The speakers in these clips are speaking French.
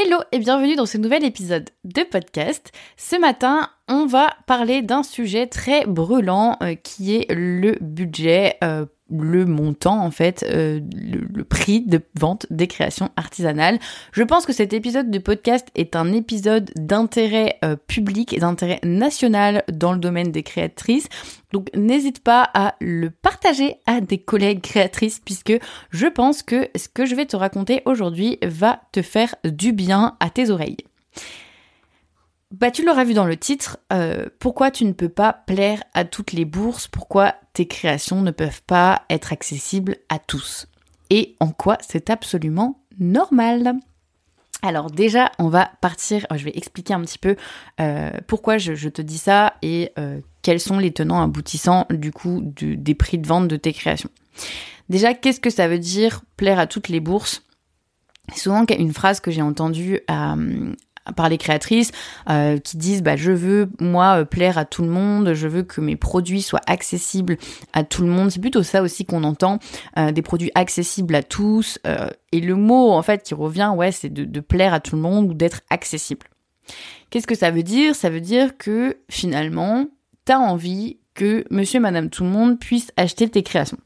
Hello et bienvenue dans ce nouvel épisode de podcast. Ce matin, on va parler d'un sujet très brûlant euh, qui est le budget euh, le montant en fait, euh, le, prix de vente des créations artisanales. Je pense que cet épisode de podcast est un épisode d'intérêt euh, public et d'intérêt national dans le domaine des créatrices. Donc n'hésite pas à le partager à des collègues créatrices puisque je pense que ce que je vais te raconter aujourd'hui va te faire du bien à tes oreilles. Bah, tu l'auras vu dans le titre, euh, pourquoi tu ne peux pas plaire à toutes les bourses, pourquoi tes créations ne peuvent pas être accessibles à tous, et en quoi c'est absolument normal? Alors déjà, on va partir, je vais expliquer un petit peu euh, pourquoi je, te dis ça et euh, quels sont les tenants aboutissants du coup des prix de vente de tes créations. Déjà, qu'est-ce que ça veut dire plaire à toutes les bourses? Souvent une phrase que j'ai entendue à, par les créatrices euh, qui disent bah je veux moi euh, plaire à tout le monde, je veux que mes produits soient accessibles à tout le monde. C'est plutôt ça aussi qu'on entend, euh, des produits accessibles à tous. et le mot en fait qui revient, ouais, c'est de, plaire à tout le monde ou d'être accessible. Qu'est-ce que ça veut dire? Ça veut dire que finalement, tu as envie que monsieur, madame, tout le monde puisse acheter tes créations.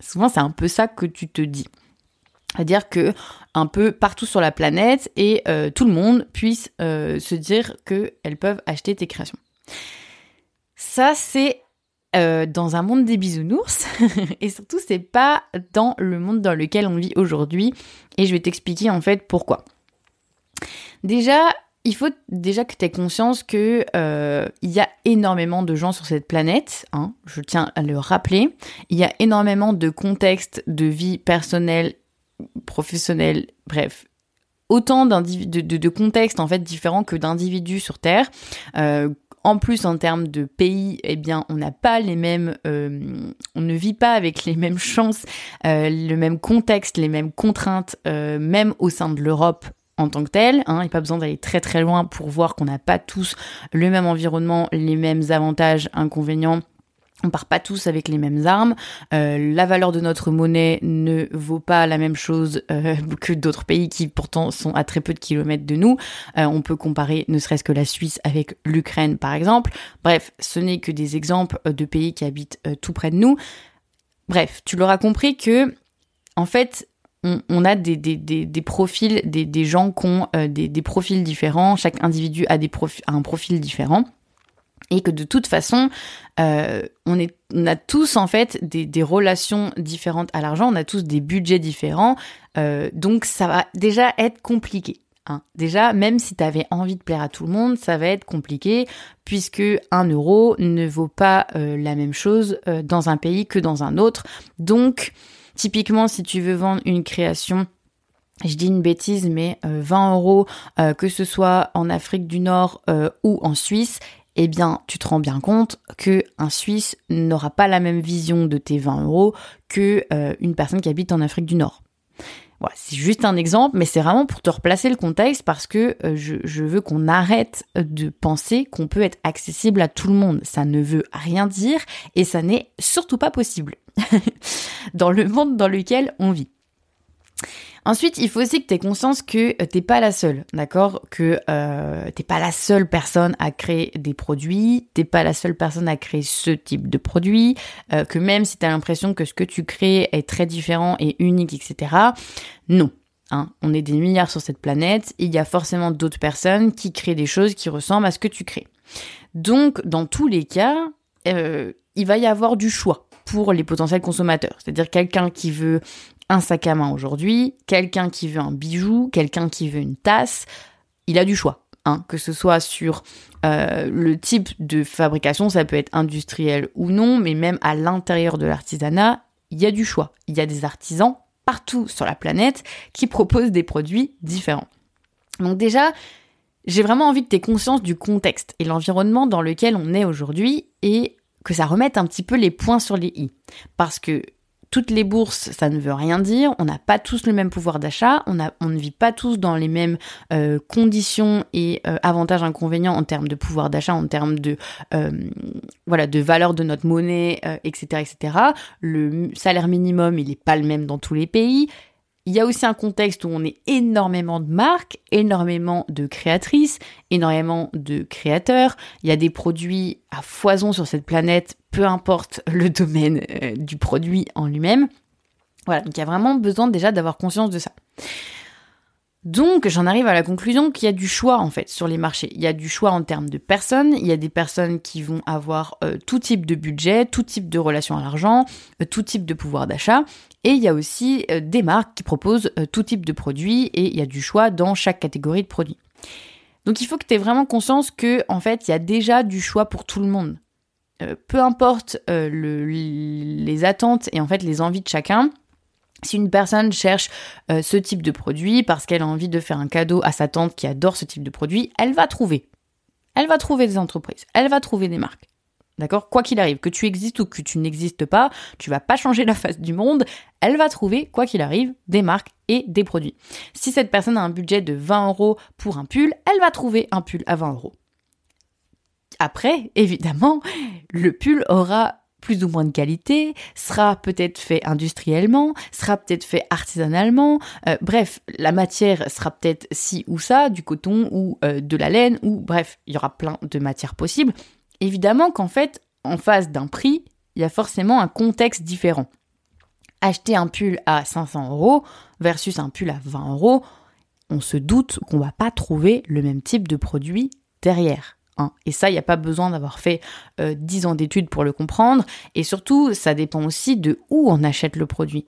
Souvent, c'est un peu ça que tu te dis. C'est-à-dire que un peu partout sur la planète et euh, tout le monde puisse euh, se dire qu'elles peuvent acheter tes créations. Ça, c'est euh, dans un monde des bisounours et surtout, c'est pas dans le monde dans lequel on vit aujourd'hui. Et je vais t'expliquer en fait pourquoi. Déjà, il faut déjà que tu aies conscience que il y a énormément de gens sur cette planète, hein, je tiens à le rappeler. Il y a énormément de contextes de vie personnelle professionnels, bref, autant de, de, contextes en fait différents que d'individus sur Terre. Euh, en plus, en termes de pays, eh on n'a pas les mêmes, euh, on ne vit pas avec les mêmes chances, euh, le même contexte, les mêmes contraintes, même au sein de l'Europe en tant que telle. Hein, il n'y a pas besoin d'aller très très loin pour voir qu'on n'a pas tous le même environnement, les mêmes avantages, inconvénients on part pas tous avec les mêmes armes. Euh, la valeur de notre monnaie ne vaut pas la même chose euh, que d'autres pays qui pourtant sont à très peu de kilomètres de nous. Euh, on peut comparer ne serait-ce que la Suisse avec l'Ukraine par exemple. Bref, ce n'est que des exemples de pays qui habitent tout près de nous. Bref, tu l'auras compris que en fait, on, a des, des, des, profils, des, gens qui ont des, profils différents. Chaque individu a, des a un profil différent et que de toute façon, euh, on, a tous en fait des, relations différentes à l'argent, on a tous des budgets différents, euh, donc ça va déjà être compliqué. Hein. Déjà, même si tu avais envie de plaire à tout le monde, ça va être compliqué puisque un euro ne vaut pas euh, la même chose dans un pays que dans un autre. Donc, typiquement, si tu veux vendre une création je dis une bêtise, mais 20 euros, que ce soit en Afrique du Nord ou en Suisse, eh bien, tu te rends bien compte que un Suisse n'aura pas la même vision de tes 20 euros que euh, une personne qui habite en Afrique du Nord. C'est juste un exemple, mais c'est vraiment pour te replacer le contexte parce que euh, je, veux qu'on arrête de penser qu'on peut être accessible à tout le monde. Ça ne veut rien dire et ça n'est surtout pas possible dans le monde dans lequel on vit. Ensuite, il faut aussi que tu aies conscience que euh, t'es pas la seule, d'accord? Que euh, t'es pas la seule personne à créer des produits, t'es pas la seule personne à créer ce type de produit, euh, que même si tu as l'impression que ce que tu crées est très différent et unique, etc. Non. Hein, on est des milliards sur cette planète, il y a forcément d'autres personnes qui créent des choses qui ressemblent à ce que tu crées. Donc, dans tous les cas, euh, il va y avoir du choix pour les potentiels consommateurs. C'est-à-dire quelqu'un qui veut un sac à main aujourd'hui, quelqu'un qui veut un bijou, quelqu'un qui veut une tasse, il a du choix. Hein, que ce soit sur euh, le type de fabrication, ça peut être industriel ou non, mais même à l'intérieur de l'artisanat, il y a du choix. Il y a des artisans partout sur la planète qui proposent des produits différents. Donc déjà, j'ai vraiment envie que tu aies conscience du contexte et l'environnement dans lequel on est aujourd'hui et que ça remette un petit peu les points sur les i. Parce que toutes les bourses, ça ne veut rien dire. On n'a pas tous le même pouvoir d'achat. On, on ne vit pas tous dans les mêmes euh, conditions et euh, avantages inconvénients en termes de pouvoir d'achat, en termes de euh, voilà de valeur de notre monnaie, etc., etc. Le salaire minimum, il n'est pas le même dans tous les pays. Il y a aussi un contexte où on est énormément de marques, énormément de créatrices, énormément de créateurs. Il y a des produits à foison sur cette planète, peu importe le domaine euh, du produit en lui-même. Voilà, donc il y a vraiment besoin déjà d'avoir conscience de ça. Donc, j'en arrive à la conclusion qu'il y a du choix en fait sur les marchés. Il y a du choix en termes de personnes. Il y a des personnes qui vont avoir euh, tout type de budget, tout type de relation à l'argent, euh, tout type de pouvoir d'achat. Et il y a aussi euh, des marques qui proposent tout type de produits et il y a du choix dans chaque catégorie de produits. Donc, il faut que tu aies vraiment conscience que en fait, il y a déjà du choix pour tout le monde. peu importe les attentes et en fait les envies de chacun, si une personne cherche euh, ce type de produit parce qu'elle a envie de faire un cadeau à sa tante qui adore ce type de produit, elle va trouver. Elle va trouver des entreprises, elle va trouver des marques. D'accord? Quoi qu'il arrive, que tu existes ou que tu n'existes pas, tu vas pas changer la face du monde, elle va trouver, quoi qu'il arrive, des marques et des produits. Si cette personne a un budget de 20 euros pour un pull, elle va trouver un pull à 20 euros. Après, évidemment, le pull aura plus ou moins de qualité, sera peut-être fait industriellement, sera peut-être fait artisanalement, euh, bref, la matière sera peut-être ci ou ça, du coton ou euh, de la laine, ou bref, il y aura plein de matières possibles. Évidemment qu'en fait, en face d'un prix, il y a forcément un contexte différent. Acheter un pull à 500 euros versus un pull à 20 euros, on se doute qu'on va pas trouver le même type de produit derrière. Hein. Et ça, il n'y a pas besoin d'avoir fait euh, 10 ans d'études pour le comprendre. Et surtout, ça dépend aussi de où on achète le produit.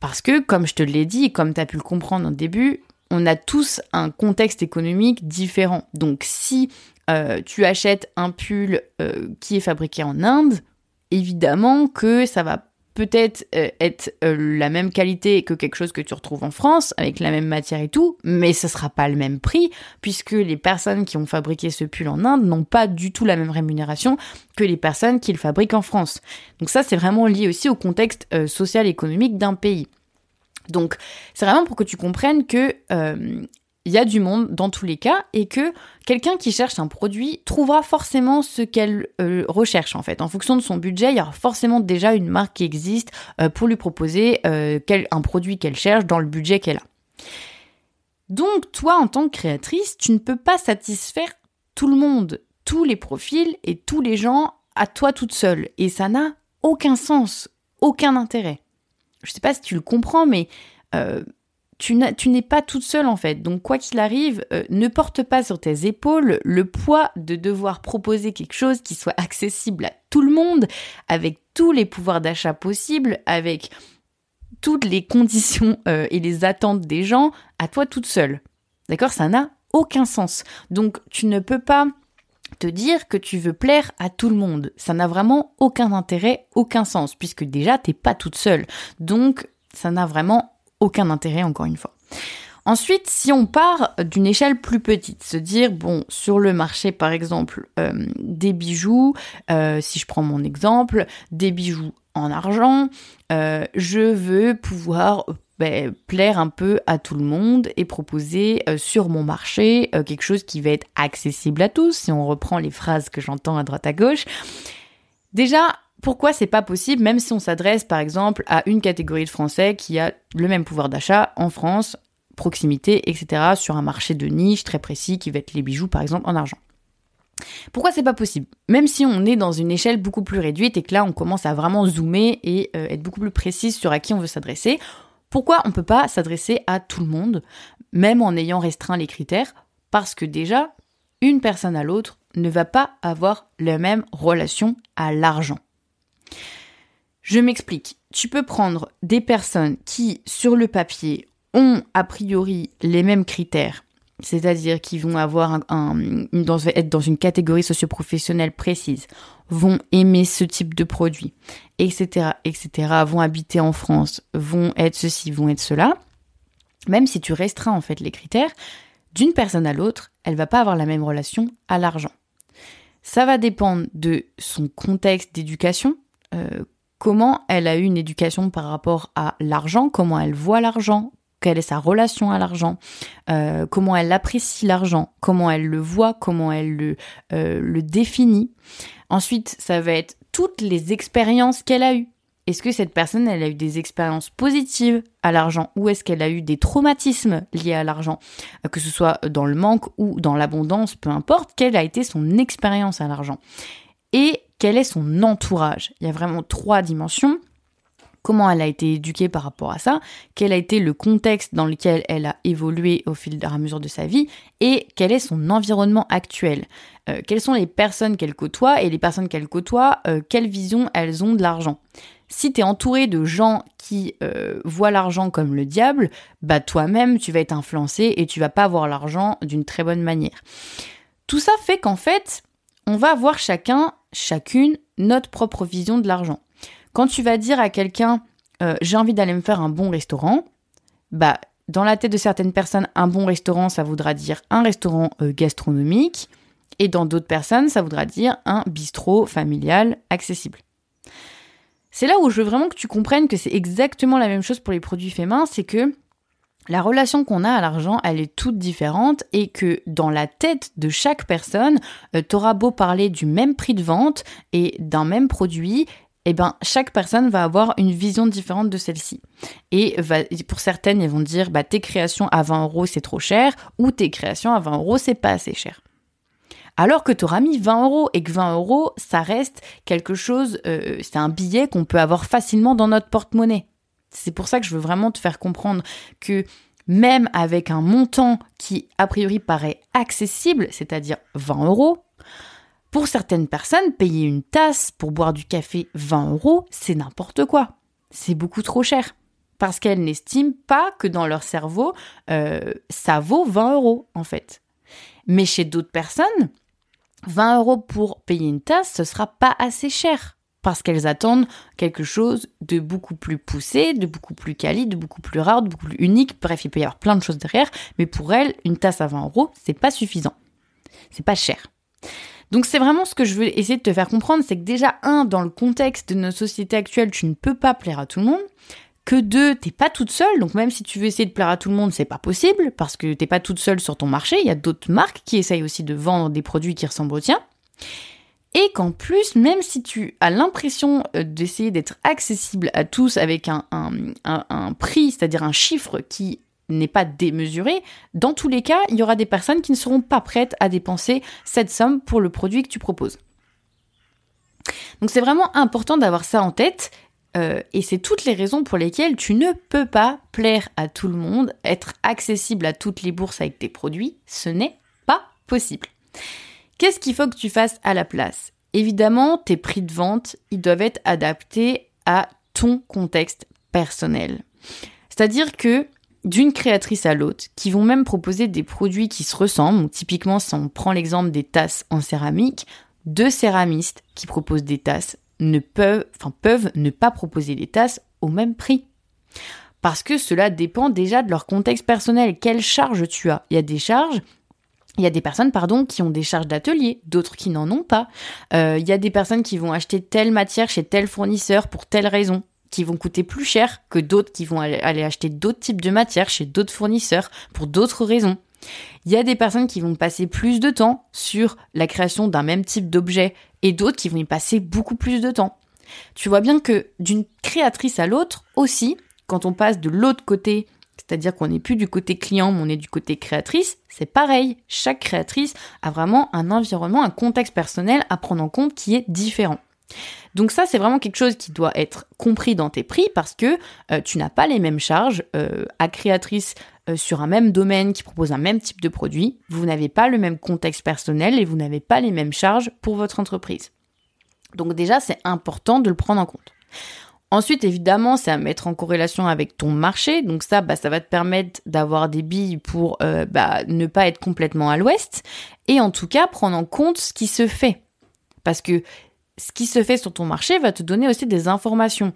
Parce que, comme je te l'ai dit, comme tu as pu le comprendre au début, on a tous un contexte économique différent. Donc si euh, tu achètes un pull euh, qui est fabriqué en Inde, évidemment que ça va peut-être euh, être euh, la même qualité que quelque chose que tu retrouves en France, avec la même matière et tout, mais ce sera pas le même prix, puisque les personnes qui ont fabriqué ce pull en Inde n'ont pas du tout la même rémunération que les personnes qui le fabriquent en France. Donc ça, c'est vraiment lié aussi au contexte euh, social-économique d'un pays. Donc, c'est vraiment pour que tu comprennes que il y a du monde dans tous les cas et que quelqu'un qui cherche un produit trouvera forcément ce qu'elle euh, recherche en fait. En fonction de son budget, il y aura forcément déjà une marque qui existe euh, pour lui proposer euh, un produit qu'elle cherche dans le budget qu'elle a. Donc toi, en tant que créatrice, tu ne peux pas satisfaire tout le monde, tous les profils et tous les gens à toi toute seule. Et ça n'a aucun sens, aucun intérêt. Je sais pas si tu le comprends, mais tu n'es pas toute seule en fait. Donc quoi qu'il arrive, euh, ne porte pas sur tes épaules le poids de devoir proposer quelque chose qui soit accessible à tout le monde, avec tous les pouvoirs d'achat possibles, avec toutes les conditions euh, et les attentes des gens, à toi toute seule. D'accord? Ça n'a aucun sens. Donc tu ne peux pas te dire que tu veux plaire à tout le monde. Ça n'a vraiment aucun intérêt, aucun sens, puisque déjà t'es pas toute seule. Donc ça n'a vraiment aucun intérêt encore une fois. Ensuite, si on part d'une échelle plus petite, se dire, bon, sur le marché par exemple, euh, des bijoux, euh, si je prends mon exemple, des bijoux en argent, euh, je veux pouvoir ben, plaire un peu à tout le monde et proposer sur mon marché quelque chose qui va être accessible à tous, si on reprend les phrases que j'entends à droite à gauche. Déjà, pourquoi c'est pas possible, même si on s'adresse par exemple à une catégorie de Français qui a le même pouvoir d'achat en France, proximité, etc., sur un marché de niche très précis qui va être les bijoux par exemple en argent. Pourquoi c'est pas possible? Même si on est dans une échelle beaucoup plus réduite et que là on commence à vraiment zoomer et euh, être beaucoup plus précise sur à qui on veut s'adresser, pourquoi on peut pas s'adresser à tout le monde, même en ayant restreint les critères? Parce que déjà, une personne à l'autre ne va pas avoir la même relation à l'argent. Je m'explique. Tu peux prendre des personnes qui, sur le papier, ont a priori les mêmes critères, c'est-à-dire qui vont avoir un, être dans une catégorie socioprofessionnelle précise, vont aimer ce type de produit, etc., etc., vont habiter en France, vont être ceci, vont être cela. Même si tu restreins en fait les critères, d'une personne à l'autre, elle va pas avoir la même relation à l'argent. Ça va dépendre de son contexte d'éducation, euh, comment elle a eu une éducation par rapport à l'argent, comment elle voit l'argent, quelle est sa relation à l'argent, euh, comment elle apprécie l'argent, comment elle le voit, comment elle le, euh, le définit? Ensuite, ça va être toutes les expériences qu'elle a eues. Est-ce que cette personne, elle a eu des expériences positives à l'argent ou est-ce qu'elle a eu des traumatismes liés à l'argent? Que ce soit dans le manque ou dans l'abondance, peu importe, quelle a été son expérience à l'argent? Et quel est son entourage? Il y a vraiment trois dimensions comment elle a été éduquée par rapport à ça, quel a été le contexte dans lequel elle a évolué au fil à mesure de sa vie, et quel est son environnement actuel? Euh, quelles sont les personnes qu'elle côtoie, et les personnes qu'elle côtoie, euh, quelle vision elles ont de l'argent? Si tu es entouré de gens qui euh, voient l'argent comme le diable, bah toi-même tu vas être influencé et tu vas pas voir l'argent d'une très bonne manière. Tout ça fait qu'en fait, on va avoir chacun, chacune, notre propre vision de l'argent. Quand tu vas dire à quelqu'un euh, j'ai envie d'aller me faire un bon restaurant, bah dans la tête de certaines personnes, un bon restaurant, ça voudra dire un restaurant euh, gastronomique, et dans d'autres personnes, ça voudra dire un bistrot familial accessible. C'est là où je veux vraiment que tu comprennes que c'est exactement la même chose pour les produits faits main, c'est que la relation qu'on a à l'argent, elle est toute différente et que dans la tête de chaque personne, euh, tu auras beau parler du même prix de vente et d'un même produit, eh ben, chaque personne va avoir une vision différente de celle-ci. Et pour certaines, elles vont dire, bah, tes créations à 20 euros, c'est trop cher, ou tes créations à 20 euros, c'est pas assez cher. Alors que tu auras mis 20 euros et que 20 euros, ça reste quelque chose, euh, c'est un billet qu'on peut avoir facilement dans notre porte-monnaie. C'est pour ça que je veux vraiment te faire comprendre que même avec un montant qui a priori paraît accessible, c'est-à-dire 20 euros, pour certaines personnes, payer une tasse pour boire du café 20 euros, c'est n'importe quoi. C'est beaucoup trop cher. Parce qu'elles n'estiment pas que dans leur cerveau, euh, ça vaut 20 euros, en fait. Mais chez d'autres personnes, 20 euros pour payer une tasse, ce sera pas assez cher. Parce qu'elles attendent quelque chose de beaucoup plus poussé, de beaucoup plus quali, de beaucoup plus rare, de beaucoup plus unique. Bref, il peut y avoir plein de choses derrière. Mais pour elles, une tasse à 20 euros, c'est pas suffisant. C'est pas cher. Donc c'est vraiment ce que je veux essayer de te faire comprendre, c'est que déjà, un, dans le contexte de notre société actuelle, tu ne peux pas plaire à tout le monde. Que deux, t'es pas toute seule, donc même si tu veux essayer de plaire à tout le monde, c'est pas possible, parce que t'es pas toute seule sur ton marché, il y a d'autres marques qui essayent aussi de vendre des produits qui ressemblent aux tiens. Et qu'en plus, même si tu as l'impression euh, d'essayer d'être accessible à tous avec un, prix, c'est-à-dire un chiffre qui n'est pas démesuré, dans tous les cas, il y aura des personnes qui ne seront pas prêtes à dépenser cette somme pour le produit que tu proposes. Donc c'est vraiment important d'avoir ça en tête euh, et c'est toutes les raisons pour lesquelles tu ne peux pas plaire à tout le monde, être accessible à toutes les bourses avec tes produits, ce n'est pas possible. Qu'est-ce qu'il faut que tu fasses à la place? Évidemment, tes prix de vente, ils doivent être adaptés à ton contexte personnel. C'est-à-dire que d'une créatrice à l'autre, qui vont même proposer des produits qui se ressemblent. typiquement, si on prend l'exemple des tasses en céramique, deux céramistes qui proposent des tasses ne peuvent, ne pas proposer des tasses au même prix. Parce que cela dépend déjà de leur contexte personnel. Quelle charge tu as? Il y a des charges il y a des personnes, pardon, qui ont des charges d'atelier, d'autres qui n'en ont pas. Euh, il y a des personnes qui vont acheter telle matière chez tel fournisseur pour telle raison qui vont coûter plus cher que d'autres qui vont aller, acheter d'autres types de matières chez d'autres fournisseurs pour d'autres raisons. Il y a des personnes qui vont passer plus de temps sur la création d'un même type d'objet et d'autres qui vont y passer beaucoup plus de temps. Tu vois bien que d'une créatrice à l'autre aussi, quand on passe de l'autre côté, c'est-à-dire qu'on n'est plus du côté client, mais on est du côté créatrice, c'est pareil. Chaque créatrice a vraiment un environnement, un contexte personnel à prendre en compte qui est différent. Donc ça, c'est vraiment quelque chose qui doit être compris dans tes prix parce que euh, tu n'as pas les mêmes charges euh, à créatrice euh, sur un même domaine qui propose un même type de produit. Vous n'avez pas le même contexte personnel et vous n'avez pas les mêmes charges pour votre entreprise. Donc déjà, c'est important de le prendre en compte. Ensuite, évidemment, c'est à mettre en corrélation avec ton marché. Donc ça, bah, ça va te permettre d'avoir des billes pour bah, ne pas être complètement à l'ouest. Et en tout cas, prendre en compte ce qui se fait. Parce que ce qui se fait sur ton marché va te donner aussi des informations.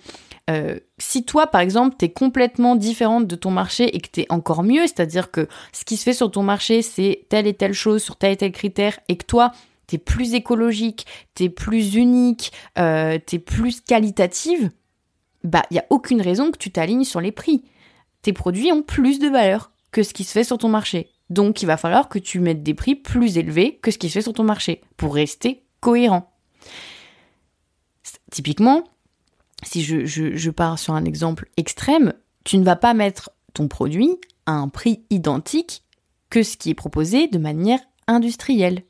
Euh, si toi, par exemple, tu es complètement différente de ton marché et que tu es encore mieux, c'est-à-dire que ce qui se fait sur ton marché, c'est telle et telle chose sur tel et tel critère, et que toi, tu es plus écologique, tu es plus unique, euh, tu es plus qualitative, bah, il n'y a aucune raison que tu t'alignes sur les prix. Tes produits ont plus de valeur que ce qui se fait sur ton marché. Donc, il va falloir que tu mettes des prix plus élevés que ce qui se fait sur ton marché pour rester cohérent. Typiquement, si je, pars sur un exemple extrême, tu ne vas pas mettre ton produit à un prix identique que ce qui est proposé de manière industrielle,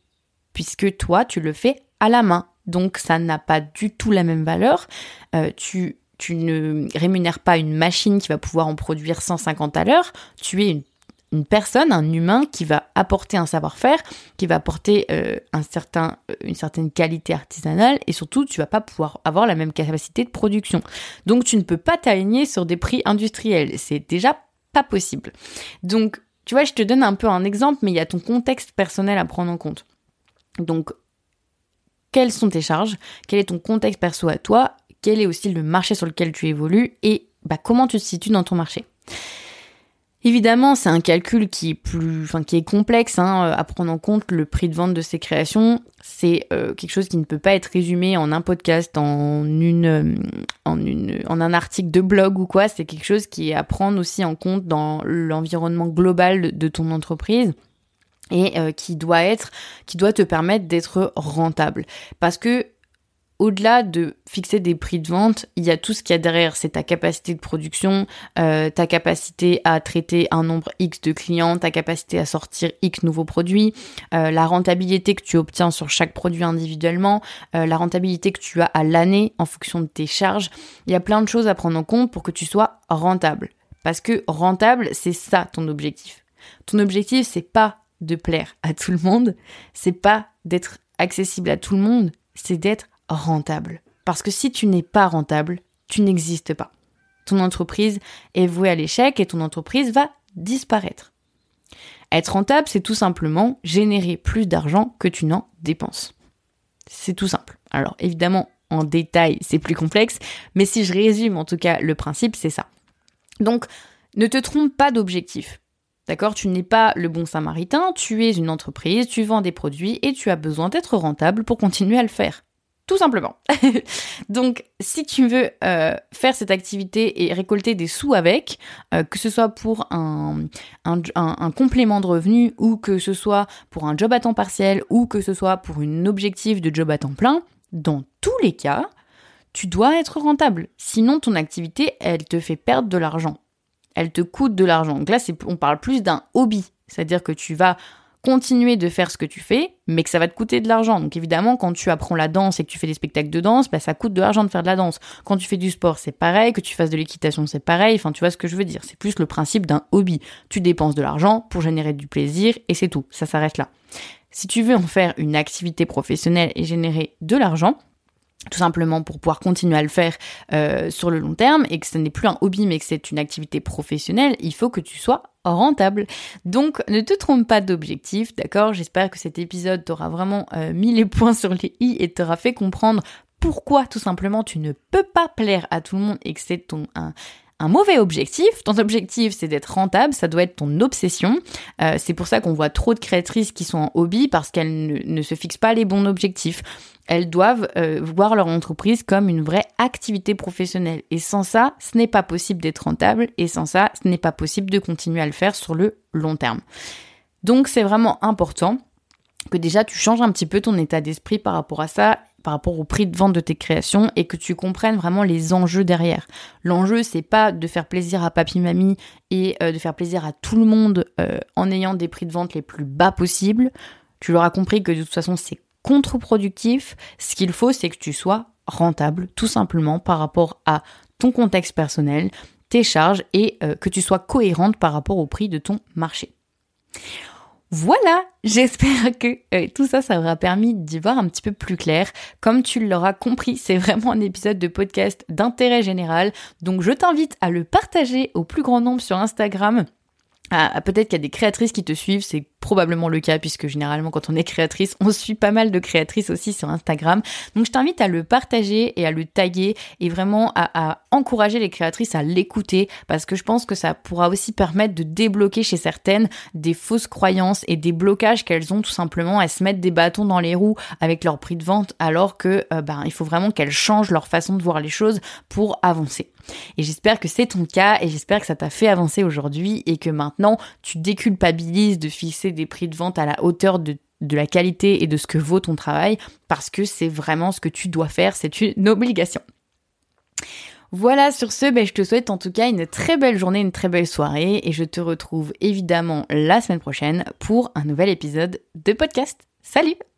puisque toi, tu le fais à la main. Donc ça n'a pas du tout la même valeur. Euh, tu, tu ne rémunères pas une machine qui va pouvoir en produire 150 à l'heure, tu es une, personne, un humain qui va apporter un savoir-faire, qui va apporter euh, euh, une certaine qualité artisanale et surtout tu vas pas pouvoir avoir la même capacité de production. Donc tu ne peux pas t'aligner sur des prix industriels, c'est déjà pas possible. Donc tu vois, je te donne un peu un exemple, mais il y a ton contexte personnel à prendre en compte. Donc, quelles sont tes charges? Quel est ton contexte perso à toi? Quel est aussi le marché sur lequel tu évolues Et bah, comment tu te situes dans ton marché Évidemment, c'est un calcul qui est plus, enfin, qui est complexe hein, à prendre en compte. Le prix de vente de ces créations, c'est euh, quelque chose qui ne peut pas être résumé en un podcast, en une, euh, un article de blog ou quoi. C'est quelque chose qui est à prendre aussi en compte dans l'environnement global de ton entreprise et euh, qui doit qui doit te permettre d'être rentable. Parce que au-delà de fixer des prix de vente, il y a tout ce qu'il y a derrière. C'est ta capacité de production, euh, ta capacité à traiter un nombre X de clients, ta capacité à sortir X nouveaux produits, euh, la rentabilité que tu obtiens sur chaque produit individuellement, euh, la rentabilité que tu as à l'année en fonction de tes charges. Il y a plein de choses à prendre en compte pour que tu sois rentable. Parce que rentable, c'est ça ton objectif. Ton objectif, c'est pas de plaire à tout le monde, c'est pas d'être accessible à tout le monde, c'est d'être rentable. Parce que si tu n'es pas rentable, tu n'existes pas. Ton entreprise est vouée à l'échec et ton entreprise va disparaître. Être rentable, c'est tout simplement générer plus d'argent que tu n'en dépenses. C'est tout simple. Alors évidemment, en détail, c'est plus complexe, mais si je résume en tout cas le principe, c'est ça. Donc, ne te trompe pas d'objectif. D'accord? Tu n'es pas le bon samaritain, tu es une entreprise, tu vends des produits et tu as besoin d'être rentable pour continuer à le faire tout simplement. Donc, si tu veux euh, faire cette activité et récolter des sous avec, euh, que ce soit pour un, un, complément de revenu ou que ce soit pour un job à temps partiel ou que ce soit pour un objectif de job à temps plein, dans tous les cas, tu dois être rentable. Sinon, ton activité, elle te fait perdre de l'argent. Elle te coûte de l'argent. Donc là, on parle plus d'un hobby. C'est-à-dire que tu vas continuer de faire ce que tu fais, mais que ça va te coûter de l'argent. Donc évidemment, quand tu apprends la danse et que tu fais des spectacles de danse, bah, ça coûte de l'argent de faire de la danse. Quand tu fais du sport, c'est pareil. Que tu fasses de l'équitation, c'est pareil. Enfin, tu vois ce que je veux dire. C'est plus le principe d'un hobby. Tu dépenses de l'argent pour générer du plaisir et c'est tout. Ça s'arrête là. Si tu veux en faire une activité professionnelle et générer de l'argent, tout simplement pour pouvoir continuer à le faire euh, sur le long terme et que ce n'est plus un hobby mais que c'est une activité professionnelle, il faut que tu sois rentable. Donc ne te trompe pas d'objectif, d'accord? J'espère que cet épisode t'aura vraiment euh, mis les points sur les i et t'aura fait comprendre pourquoi tout simplement tu ne peux pas plaire à tout le monde et que c'est ton un, mauvais objectif. Ton objectif, c'est d'être rentable, ça doit être ton obsession. Euh, c'est pour ça qu'on voit trop de créatrices qui sont en hobby parce qu'elles ne, se fixent pas les bons objectifs. Elles doivent euh, voir leur entreprise comme une vraie activité professionnelle. Et sans ça, ce n'est pas possible d'être rentable. Et sans ça, ce n'est pas possible de continuer à le faire sur le long terme. Donc c'est vraiment important que déjà tu changes un petit peu ton état d'esprit par rapport à ça par rapport au prix de vente de tes créations et que tu comprennes vraiment les enjeux derrière. L'enjeu, c'est pas de faire plaisir à papy mamie et euh, de faire plaisir à tout le monde euh, en ayant des prix de vente les plus bas possibles. Tu l'auras compris que de toute façon, c'est contre-productif. Ce qu'il faut, c'est que tu sois rentable, tout simplement par rapport à ton contexte personnel, tes charges et euh, que tu sois cohérente par rapport au prix de ton marché. Voilà, j'espère que euh, tout ça, ça aura permis d'y voir un petit peu plus clair. Comme tu l'auras compris, c'est vraiment un épisode de podcast d'intérêt général. Donc je t'invite à le partager au plus grand nombre sur Instagram. Ah, peut-être qu'il y a des créatrices qui te suivent, c'est probablement le cas puisque généralement quand on est créatrice, on suit pas mal de créatrices aussi sur Instagram. Donc je t'invite à le partager et à le taguer et vraiment à, encourager les créatrices à l'écouter parce que je pense que ça pourra aussi permettre de débloquer chez certaines des fausses croyances et des blocages qu'elles ont tout simplement à se mettre des bâtons dans les roues avec leur prix de vente alors que euh, ben, il faut vraiment qu'elles changent leur façon de voir les choses pour avancer. Et j'espère que c'est ton cas et j'espère que ça t'a fait avancer aujourd'hui et que maintenant tu déculpabilises de fixer des prix de vente à la hauteur de, la qualité et de ce que vaut ton travail, parce que c'est vraiment ce que tu dois faire, c'est une obligation. Voilà, sur ce, ben, je te souhaite en tout cas une très belle journée, une très belle soirée et je te retrouve évidemment la semaine prochaine pour un nouvel épisode de podcast. Salut